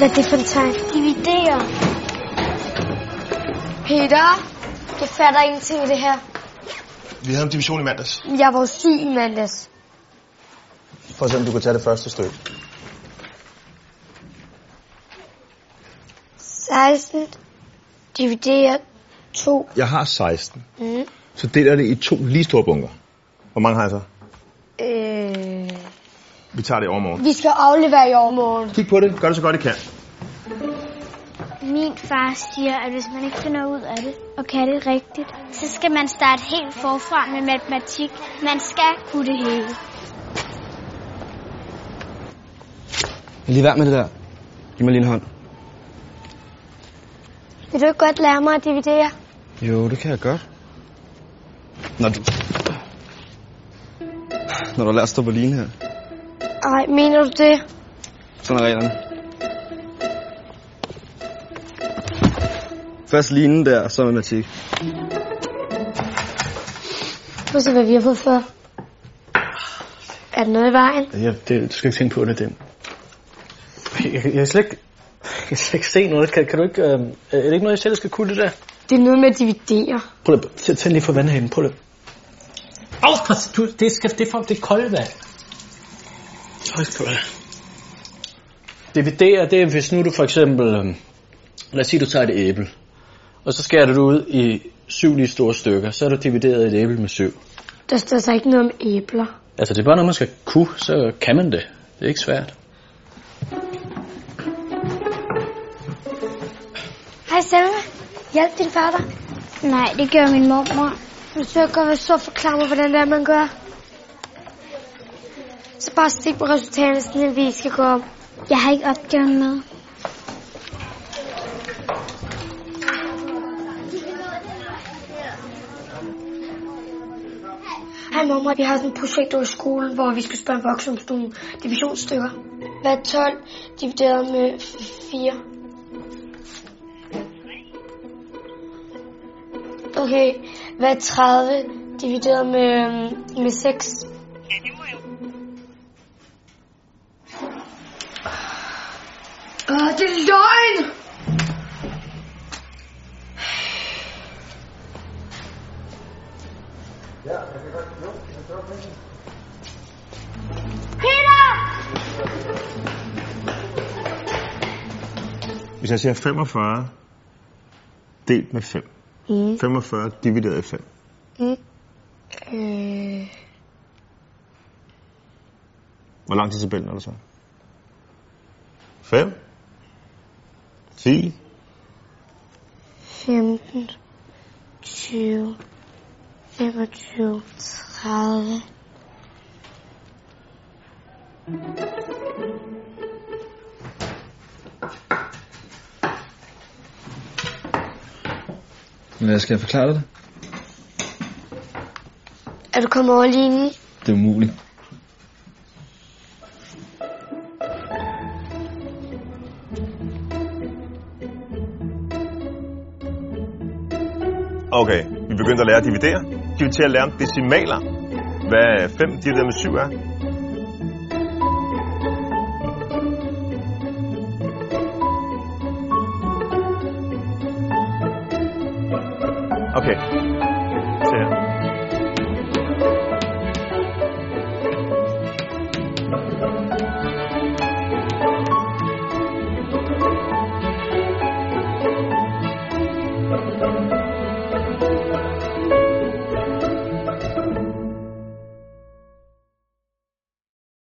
Hvad er det for en tegn? Dividere. Peter, jeg fatter ingenting i det her. Vi havde en division i mandags. Jeg var syg i mandags. For at se, om du kan tage det første stykke. 16 divideret 2. Jeg har 16. Mm. Så deler det i to lige store bunker. Hvor mange har jeg så? Øh, Vi tager det i overmorgen. vi skal aflevere i overmorgen. Kig på det. Gør det så godt I kan. Min far siger, at hvis man ikke finder ud af det og kan det rigtigt, så skal man starte helt forfra med matematik. Man skal kunne det hele. Lige vær med det der. Giv mig lige en hånd. Vil du ikke godt lære mig at dividere? Jo, det kan jeg godt. Når du... Når du lærer at stå på linje her. Ej, mener du det? Sådan er reglerne. Først linen der, så matematik. Prøv se, hvad vi har fået før. Er der noget i vejen? Ja, det, du skal ikke tænke på det, det. Jeg, jeg, kan slet ikke, jeg kan slet ikke se noget. Kan, kan du ikke, øh, er det ikke noget, jeg selv skal kunne det der? Det er noget med at dividere. Prøv lige, tæ- tænd lige for vandhanen. Prøv lige. Au, du, det, skal, det, er for, det er koldt vand. Tak skal du have. Dividere, det er, hvis nu du for eksempel, øh, lad os sige, du tager et æble, og så skærer du det ud i syv lige store stykker, så er du divideret et æble med syv. Der står så ikke noget om æbler. Altså, det er bare noget, man skal kunne, så kan man det. Det er ikke svært. Hej Selma. Hjælp din fatter. Nej, det gør min mormor. Så godt være så forklare mig, hvordan det er, man gør. Så bare stik på resultaterne, sådan at vi skal gå om. Jeg har ikke opgaven med. Hej mormor, vi har sådan et projekt over i skolen, hvor vi skal spørge en voksen om sådan nogle divisionsstykker. Hvad er 12 divideret med 4? Okay, hvad er 30 divideret med, øhm, med 6? Åh, det er løgn! Hvis jeg siger 45 delt med 5. Mm. 45 divideret i 5. Mm. Øh, Hvor lang tid tabellen er der så? 5? 10? 15, 20, 25, 30. Men skal jeg forklare dig det? Er du kommet over linjen? Det er umuligt. Okay, vi begyndte at lære at dividere. Skal vi til at lære om decimaler? Hvad 5 divideret med 7 er? OK，这样。